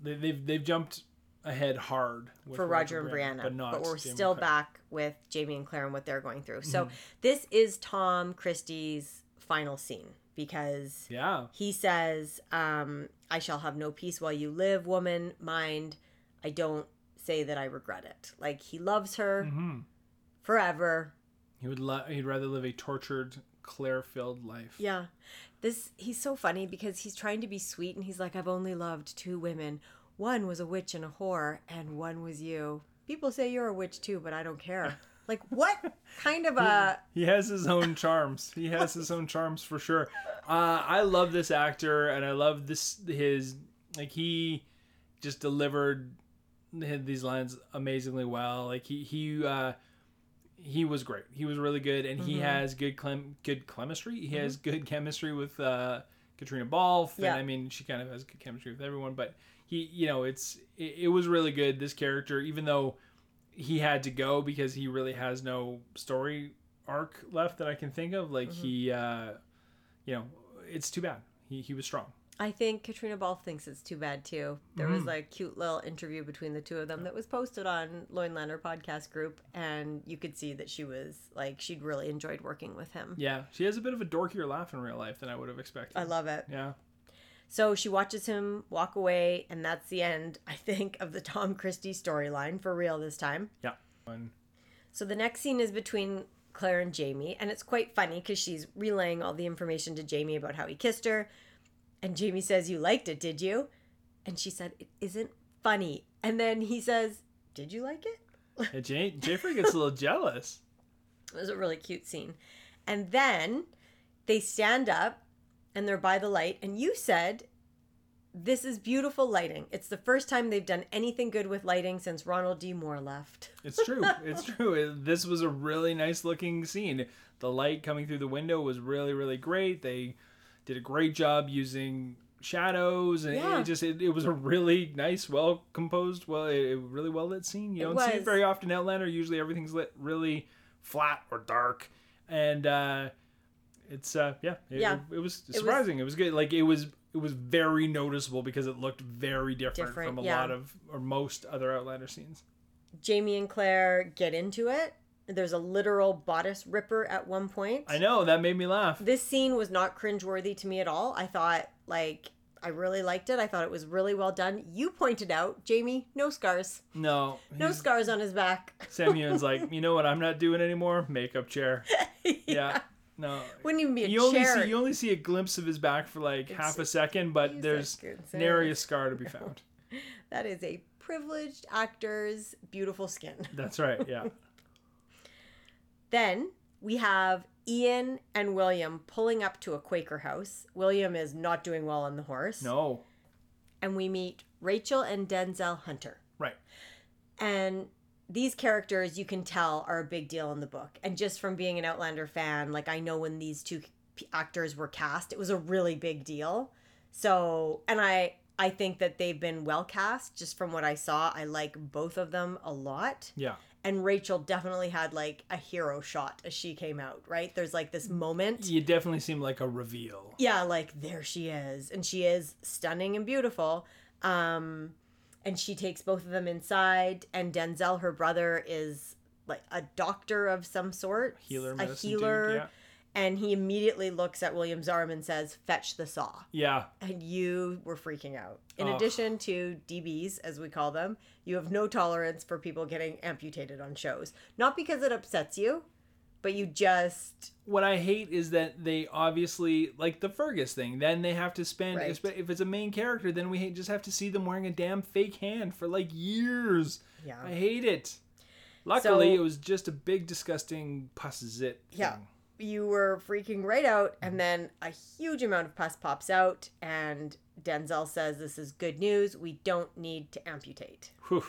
they, they've they've jumped ahead hard with for Roger and Brianna, but not. we're Jamie still Claire. back with Jamie and Claire and what they're going through. So Mhm. this is Tom Christie's final scene because Yeah, he says, um, "I shall have no peace while you live, woman. Mind, I don't say that I regret it. Like he loves her hmm forever. he would lo- he'd rather live a tortured, Claire-filled life. Yeah, this he's so funny because he's trying to be sweet and he's like, I've only loved two women. One was a witch and a whore, and one was you. People say you're a witch too, but I don't care. Like what *laughs* kind of a He has his own charms. He *laughs* has his own charms for sure. Uh, I love this actor, and I love this his like he just delivered these lines amazingly well. Like he he uh, he was great. He was really good, and he Mhm. has good clem good chemistry. He has good chemistry with uh, Caitriona Balfe, Yeah. and I mean she kind of has good chemistry with everyone. But he, you know, it's it, it was really good. This character, even though he had to go because he really has no story arc left that I can think of. Like Mhm. he, uh, you know, it's too bad. He he was strong. I think Caitriona Balfe thinks it's too bad too. There was Mhm. like cute little interview between the two of them that was posted on Loinlander podcast group, and you could see that she was like she'd really enjoyed working with him. Yeah, she has a bit of a dorkier laugh in real life than I would have expected. I love it. Yeah, So she watches him walk away, and that's the end, I think, of the Tom Christie storyline for real this time. yeah. So the next scene is between Claire and Jamie, and it's quite funny because she's relaying all the information to Jamie about how he kissed her. And Jamie says, You liked it, did you? And she said, It isn't funny. And then he says, Did you like it? *laughs* And Jay Jayfrey gets a little *laughs* jealous. It was a really cute scene. And then they stand up and they're by the light. And you said, This is beautiful lighting. It's the first time they've done anything good with lighting since Ronald D. Moore left. It's true. *laughs* It's true. This was a really nice looking scene. The light coming through the window was really, really great. They did a great job using shadows and Yeah. it just it, it was a really nice well composed well it, it really well lit scene you It don't see it very often in outlander usually everything's lit really flat or dark and uh it's uh yeah it, Yeah. it, was was- surprising it was good like it was it was very noticeable because it looked very different, Different, from a yeah. lot of or most other outlander scenes Jamie and Claire get into it. There's a literal bodice ripper at one point. i know that made me laugh This scene was not cringeworthy to me at all. I thought, like, I really liked it. I thought it was really well done. You pointed out, Jamie, no scars. no No scars on his back. Sam Heughan's *laughs* like, you know what I'm not doing anymore? Makeup chair. *laughs* Yeah. No. Wouldn't even be a You only chair. see you only see a glimpse of his back for like half a second, but there's nary a scar to be *laughs* found. That is a privileged actor's beautiful skin. *laughs* That's right. Yeah. *laughs* Then we have Ian and William pulling up to a Quaker house. William is not doing well on the horse. No. And we meet Rachel and Denzel Hunter. Right. And these characters, you can tell, are a big deal in the book. And just from being an Outlander fan, like I know when these two actors were cast, it was a really big deal. So, and I I think that they've been well cast just from what I saw. I like both of them a lot. Yeah. And Rachel definitely had like a hero shot as she came out, right? There's like this moment. You definitely seem like a reveal. Yeah, like there she is. And she is stunning and beautiful. Um and she takes both of them inside and Denzel her brother is like a doctor of some sort, Healer a healer, dude. Yeah. and he immediately looks at William's arm and says, "Fetch the saw." Yeah. And you were freaking out. In Ugh. addition to DBs, as we call them, you have no tolerance for people getting amputated on shows. Not because it upsets you, but you just What I hate is that they obviously like the Fergus thing. Then they have to spend Right. if it's a main character, then we just have to see them wearing a damn fake hand for like years. yeah. I hate it. Luckily, So- it was just a big disgusting pus zit. Yeah. thing. you were freaking right out and then a huge amount of pus pops out and denzel says this is good news we don't need to amputate Whew.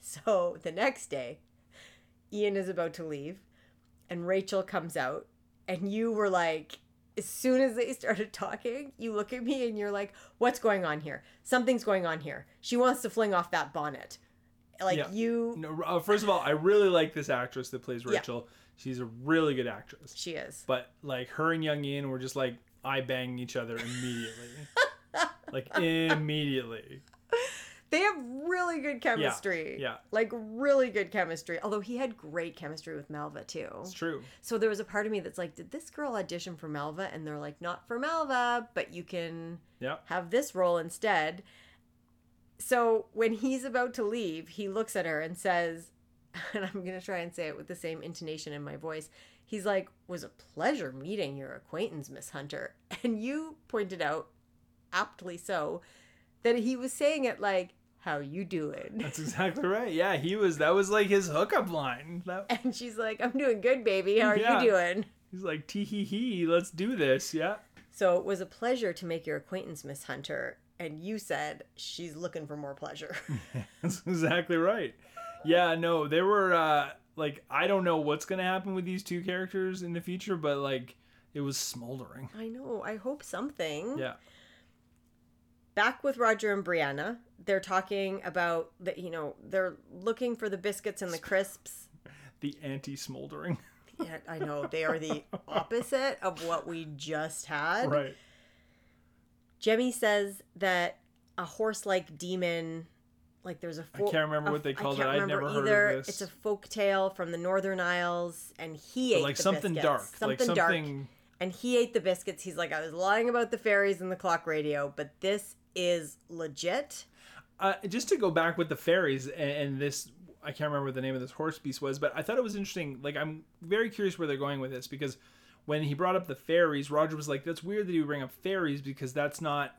so the next day ian is about to leave and rachel comes out and you were like as soon as they *laughs* started talking you look at me and you're like what's going on here something's going on here she wants to fling off that bonnet like Yeah. you No, uh, first of all, I really like this actress that plays Rachel. Yeah. She's a really good actress. she is But like her and Young Ian were just like eye banging each other immediately. *laughs* like immediately. They have really good chemistry. yeah. yeah. Like really good chemistry. Although he had great chemistry with Malva too. It's true. So there was a part of me that's like, did this girl audition for Malva? And they're like, not for Malva, but you can Yeah. have this role instead. So when he's about to leave, he looks at her and says, *laughs* and I'm going to try and say it with the same intonation in my voice. He's like, was a pleasure meeting your acquaintance, Miss Hunter. *laughs* And you pointed out, aptly so, that he was saying it like, how you doing? That's *laughs* exactly right. Yeah, he was that was like his hookup line. That, And she's like, I'm doing good, baby. How are Yeah. you doing? he's like tee hee hee, let's do this. Yeah. So it was a pleasure to make your acquaintance, Miss Hunter. And you said she's looking for more pleasure. *laughs* That's exactly right. Yeah, no, there were uh like I don't know what's gonna happen with these two characters in the future, but like it was smoldering. I know. I hope something. Yeah. Back with Roger and Brianna, they're talking about that. You know, they're looking for the biscuits and the crisps. The anti smoldering. Yeah, I know they are the *laughs* opposite of what we just had. right. Jemmy says that a horse-like demon, like there's a. I can't remember a- what they I called can't it. Remember never heard either. of this. It's a folk tale from the Northern Isles, and he ate like something biscuits. dark. Something, like dark. And he ate the biscuits. He's like, I was lying about the fairies and the clock radio, but this is legit. Uh, just to go back with the fairies and, and this i can't remember what the name of this horse piece was but i thought it was interesting. Like i'm very curious where they're going with this because when he brought up the fairies roger was like that's weird that you bring up fairies because that's not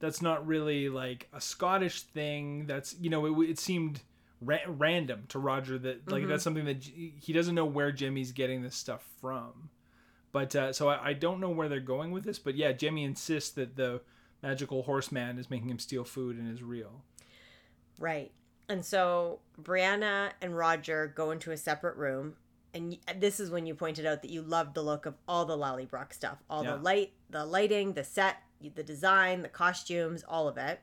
that's not really like a scottish thing. That's you know it, it seemed ra- random to roger that like that's something that he doesn't know where Jemmy's getting this stuff from. But uh, so I, I don't know where they're going with this but yeah Jemmy insists that the magical horseman is making him steal food and is real Right. And so Brianna and Roger go into a separate room. And this is when you pointed out that you loved the look of all the Lallybroch stuff, all Yeah. the light, the lighting, the set, the design, the costumes, all of it.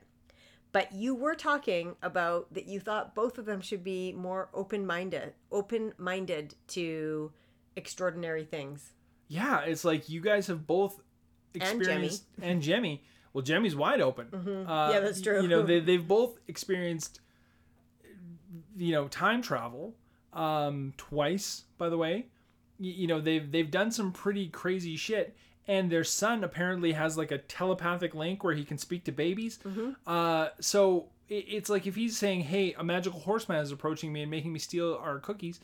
But you were talking about that you thought both of them should be more open-minded, open-minded to extraordinary things. Yeah, it's like you guys have both And Jemmy. experienced and Jemmy. Well, Jemmy's wide open. Uh, Yeah, that's true. You know, they *laughs* they've both experienced you know time travel um, twice. By the way, Y- you know they've they've done some pretty crazy shit. And their son apparently has like a telepathic link where he can speak to babies. Uh, so it, it's like if he's saying, "Hey, a magical horseman is approaching me and making me steal our cookies,"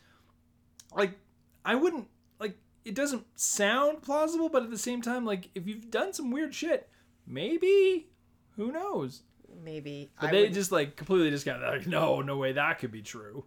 like I wouldn't like it doesn't sound plausible, but at the same time, like if you've done some weird shit, maybe who knows? Maybe But I they would- just like completely just got like, no, no way that could be true.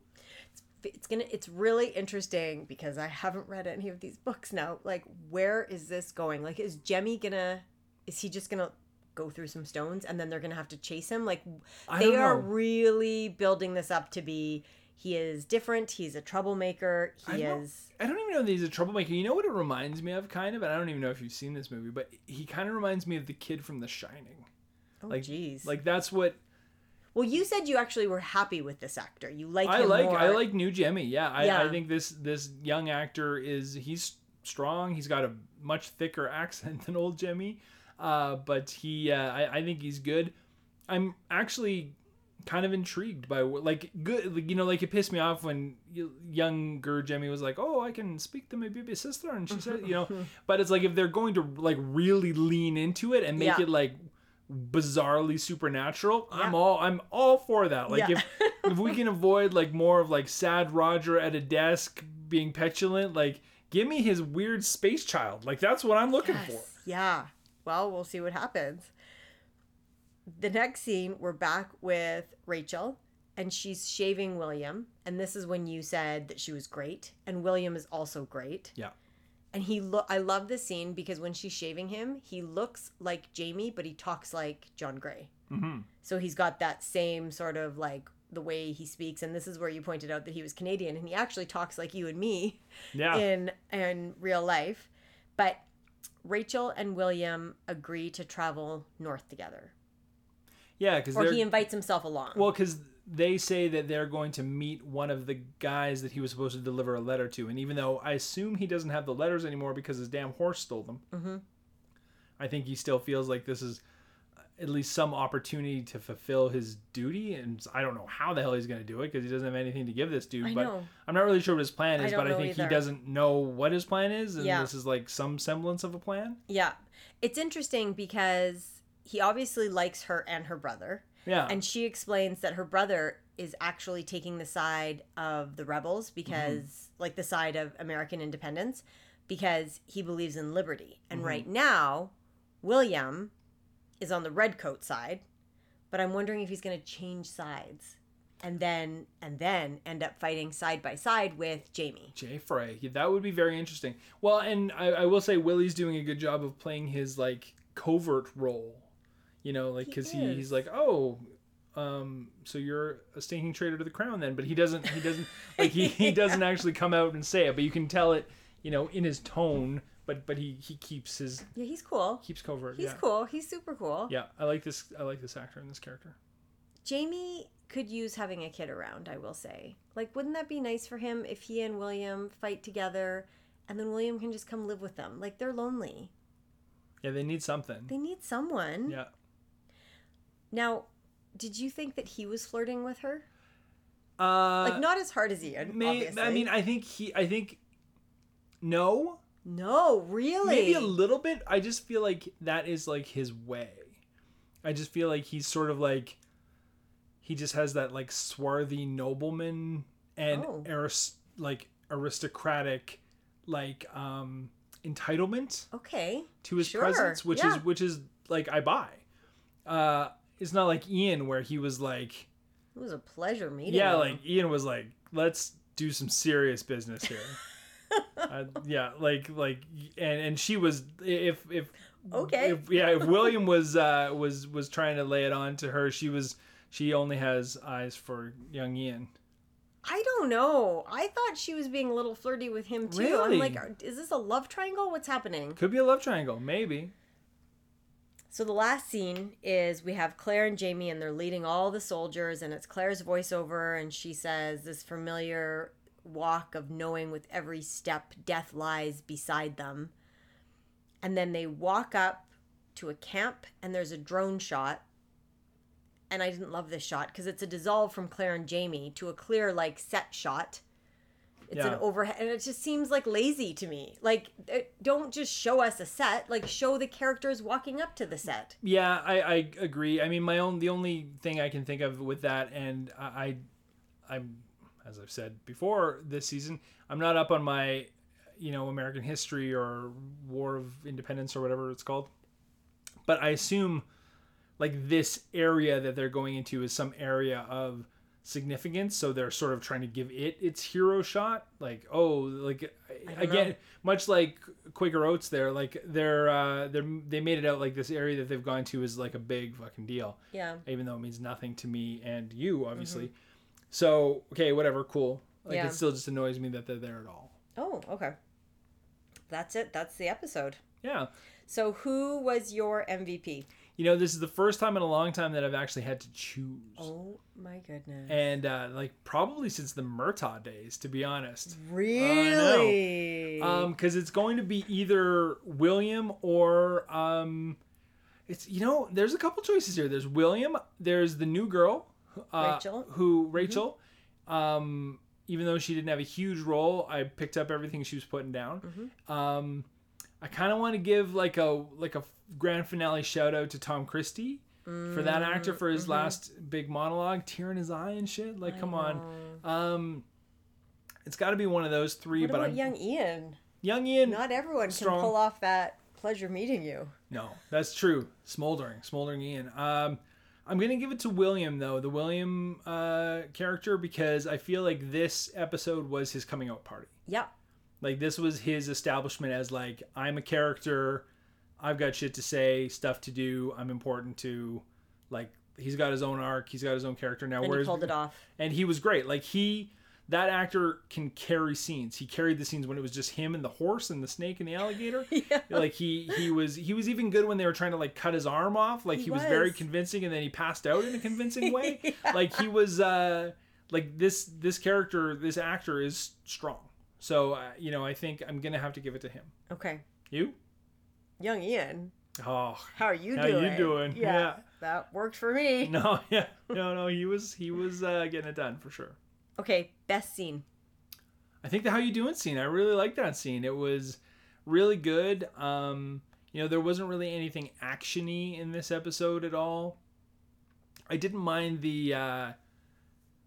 it's gonna it's really interesting because I haven't read any of these books now. Like, where is this going? Like, is Jemmy gonna? Is he just gonna go through some stones and then they're gonna have to chase him? Like, I they are really building this up to be. He is different. He's a troublemaker. He I is. I don't even know that he's a troublemaker. You know what it reminds me of, kind of, and I don't even know if you've seen this movie, but he kind of reminds me of the kid from The Shining. Oh, Like, jeez. like that's what well, you said you actually were happy with this actor. You like I him like. more. I like New Jemmy. Yeah, I, I think this this young actor is he's strong. He's got a much thicker *laughs* accent than old Jemmy, uh, but he uh, I, I think he's good. I'm actually kind of intrigued by what- like good like, you know like it pissed me off when younger Jemmy was like oh I can speak to my baby sister and she said you know *laughs* but it's like if they're going to like really lean into it and make Yeah. it like bizarrely supernatural I'm all I'm all for that like Yeah. if *laughs* if we can avoid like more of like sad Roger at a desk being petulant, like give me his weird space child. Like that's what I'm looking for. Yeah. Well, we'll see what happens. The next scene, we're back with Rachel, and she's shaving William. And this is when you said that she was great, and William is also great. Yeah. And he look. I love this scene because when she's shaving him, he looks like Jamie, but he talks like John Grey. Mm-hmm. So he's got that same sort of like the way he speaks. And this is where you pointed out that he was Canadian, and he actually talks like you and me Yeah. in in real life. But Rachel and William agree to travel north together, yeah, because or he invites himself along. well, because they say that they're going to meet one of the guys that he was supposed to deliver a letter to, and even though I assume he doesn't have the letters anymore because his damn horse stole them, Mhm. I think he still feels like this is at least some opportunity to fulfill his duty, and I don't know how the hell he's going to do it because he doesn't have anything to give this dude. I but know. I'm not really sure what his plan I is, don't but I think he doesn't know what his plan is, and Yeah. this is like some semblance of a plan. yeah, it's interesting because he obviously likes her and her brother, Yeah, and she explains that her brother is actually taking the side of the rebels mm-hmm. because, like, the side of American independence, because he believes in liberty. And mm-hmm. right now, William is on the redcoat side, but I'm wondering if he's going to change sides and then and then end up fighting side by side with Jamie. Jay Frey. Yeah, that would be very interesting. Well, and I, I will say Willie's doing a good job of playing his like covert role. You know, like because he, is. he's like, oh, um, so you're a stinking traitor to the crown then, but he doesn't. He doesn't like he, he *laughs* doesn't actually come out and say it, but you can tell it, you know, in his tone. But but he he keeps his Yeah, he's cool. keeps covert. He's yeah. cool. He's super cool. Yeah, I like this. I like this actor and this character. Jamie could use having a kid around, I will say. Like, wouldn't that be nice for him if he and William fight together and then William can just come live with them? Like, they're lonely. Yeah, they need something. They need someone. Yeah. Now, did you think that he was flirting with her? Uh, Like, not as hard as Ian, may, obviously. I mean, I think he. I think no. no, really? maybe a little bit i just feel like that is like his way i just feel like he's sort of like he just has that like swarthy nobleman and Oh. aris- like aristocratic like um entitlement okay. to his Sure, presence which yeah. is which is like i buy uh it's not like ian where he was like It was a pleasure meeting yeah him. like ian was like let's do some serious business here *laughs* uh, yeah like like and and she was if if Okay. if, yeah if william was uh was was trying to lay it on to her she was she only has eyes for young ian I don't know. I thought she was being a little flirty with him too. I'm like, is this a love triangle? What's happening? could be a love triangle maybe So the last scene is we have Claire and Jamie, and they're leading all the soldiers, and it's Claire's voiceover, and she says this familiar walk of knowing with every step death lies beside them. And then they walk up to a camp, and there's a drone shot. And I didn't love this shot because it's a dissolve from Claire and Jamie to a clear, like, set shot. It's Yeah. an overhead, and it just seems like lazy to me. Like, eh, don't just show us a set. Like, show the characters walking up to the set. Yeah, I, I agree. I mean, my own the only thing I can think of with that, and I, I I'm as I've said before this season, I'm not up on my, you know, American history or War of Independence or whatever it's called, but I assume like this area that they're going into is some area of significance so they're sort of trying to give it its hero shot like oh like again know. much like quaker oats there like they're uh they're they made it out like this area that they've gone to is like a big fucking deal Yeah. even though it means nothing to me and you obviously so okay whatever cool like Yeah. it still just annoys me that they're there at all Oh, okay. That's it. That's the episode. yeah So, who was your MVP? You know this is the first time in a long time that i've actually had to choose. Oh my goodness. and uh like probably since the Murtagh days to be honest. Really? um because it's going to be either william or um it's you know there's a couple choices here. There's william there's the new girl uh, Rachel. who rachel. Um even though she didn't have a huge role i picked up everything she was putting down. Um i kind of want to give like a like a grand finale shout out to tom christie for that actor for his last big monologue tear in his eye and shit like come on um it's got to be one of those three what but about i'm young Ian? young ian Not everyone Strong. can pull off that pleasure meeting you. No, that's true. Smoldering, smoldering Ian. Um, I'm gonna give it to William though, the William uh, character, because I feel like this episode was his coming out party. Yep. Like this was his establishment as like I'm a character, I've got shit to say, stuff to do, I'm important to. Like he's got his own arc, he's got his own character now. And he whereas pulled it off. and he was great. Like he, that actor can carry scenes. He carried the scenes when it was just him and the horse and the snake and the alligator. *laughs* Yeah. Like he he was he was even good when they were trying to like cut his arm off. Like he, He was. very convincing, and then he passed out in a convincing *laughs* way. Yeah. Like he was uh like this this character this actor is strong. So uh, you know I think I'm gonna have to give it to him. Okay. You? Young Ian, Oh how are you How doing? you doing? Yeah, Yeah. That worked for me. *laughs* no yeah no no he was he was uh, getting it done for sure. Okay, best scene. I think the how you doing scene. I really like that scene. It was really good. Um, you know, there wasn't really anything actiony in this episode at all. I didn't mind the uh,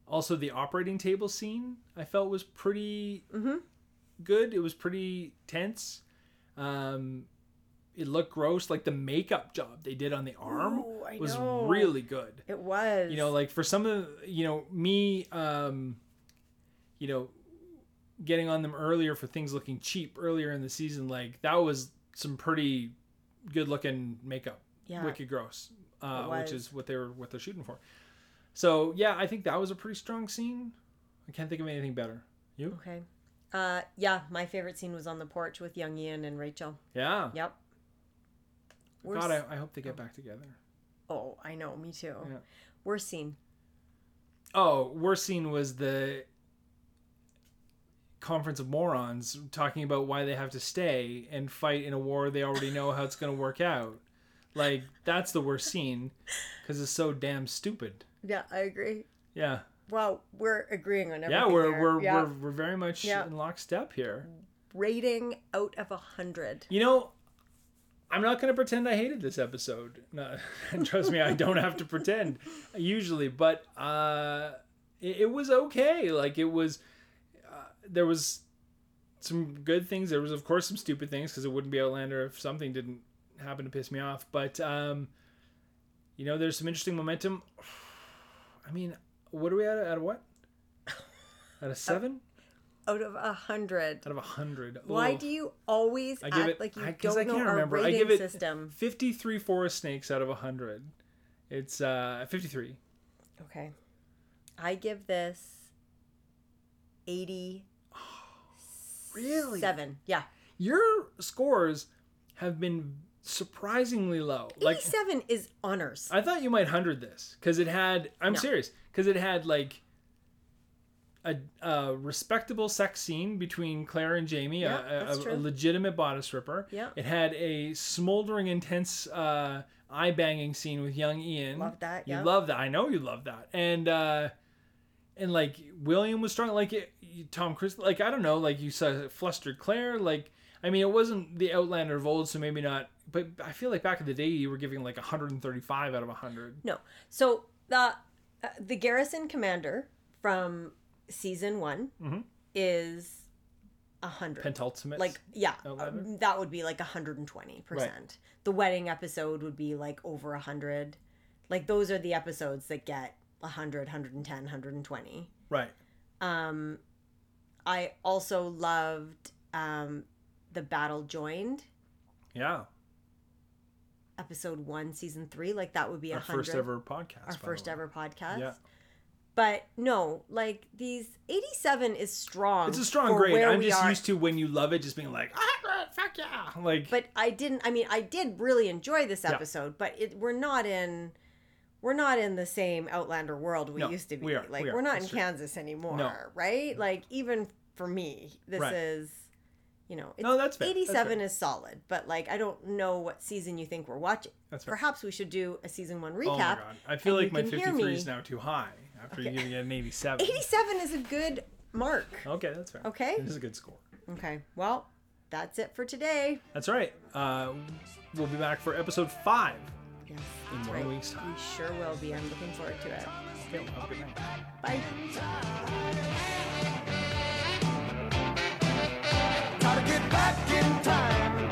also the operating table scene. I felt was pretty Mm-hmm. good. It was pretty tense. Um, it looked gross. Like the makeup job they did on the arm Ooh, was know. really good It was. you know like for some of the, you know me um you know getting on them earlier for things looking cheap earlier in the season like that was some pretty good looking makeup Yeah. wicked gross uh, which is what they were what they're shooting for so yeah i think that was a pretty strong scene i can't think of anything better you Okay. Uh, yeah, my favorite scene was on the porch with young Ian and Rachel. yeah Yep. Worst- god I, I hope they get back together oh, I know. Me too. Yeah. Worst scene. Oh, worst scene was the conference of morons talking about why they have to stay and fight in a war they already know how it's going to work out. Like that's the worst scene because it's so damn stupid. Yeah, I agree. Yeah, Well, we're agreeing on everything. yeah, we're there. we're, Yeah. we're we're very much Yeah. in lockstep here. rating out of a hundred. You know, I'm not going to pretend I hated this episode. No, and *laughs* trust me, I don't have to pretend usually, but uh, it, it was okay. Like it was, uh, there was some good things. There was, of course, some stupid things because it wouldn't be Outlander if something didn't happen to piss me off. But um, you know, there's some interesting momentum. *sighs* I mean, what are we at? At what? At a seven? Out of a hundred. Out of a hundred. Why do you always I give act it like you I, don't I know can't our remember. I rating give it system? 53 forest snakes out of a 100. It's uh 53. Okay. I give this eighty Really? seven. Yeah. Your scores have been surprisingly low. Like 87 is honors. I thought you might hundred this because it had. I'm No. serious because it had like a, a respectable sex scene between Claire and Jamie, Yeah, a, a, a legitimate bodice ripper. Yeah. It had a smoldering, intense uh, eye banging scene with young Ian. Love that, You yeah. love that. I know you love that. And uh, and like William was strong. Like it, Tom Cruise. Like I don't know. Like you saw flustered Claire. Like I mean, it wasn't the Outlander of old, so maybe not. But I feel like back in the day, you were giving like 135 out of 100. No. So the uh, the garrison commander from season one Mhm. is a hundred. Pentultimate. like yeah, um, that would be like hundred and twenty percent. The wedding episode would be like over a hundred. Like those are the episodes that get 100, 110, 120. right. Um, I also loved um, the Battle Joined Yeah. episode one, season three. Like that would be a Our first ever podcast. our first ever podcast. Yeah. But no, like these 87 is strong. It's a strong grade. I'm just are. used to when you love it, just being like, ah, fuck yeah. Like, But I didn't. I mean, I did really enjoy this Yeah. episode. But it, we're not in. We're not in the same Outlander world we No, used to be. we are, Like we are. not That's in true. Kansas anymore, No. right? Like even for me, this Right. is. You know, it's, No, that's fair. That's 87 fair. is solid, but like I don't know what season you think we're watching. That's fair. Perhaps we should do a season one recap. oh my god. I feel like my 53 is now too high after okay. you get an 87. 87 is a good mark. Okay, that's fair. Okay. This is a good score. Okay. Well, that's it for today. That's right. Uh, we'll be back for episode five. Yes. In one right. week's time. We sure will be. I'm looking forward to it. Okay, well, good night. Bye. Bye.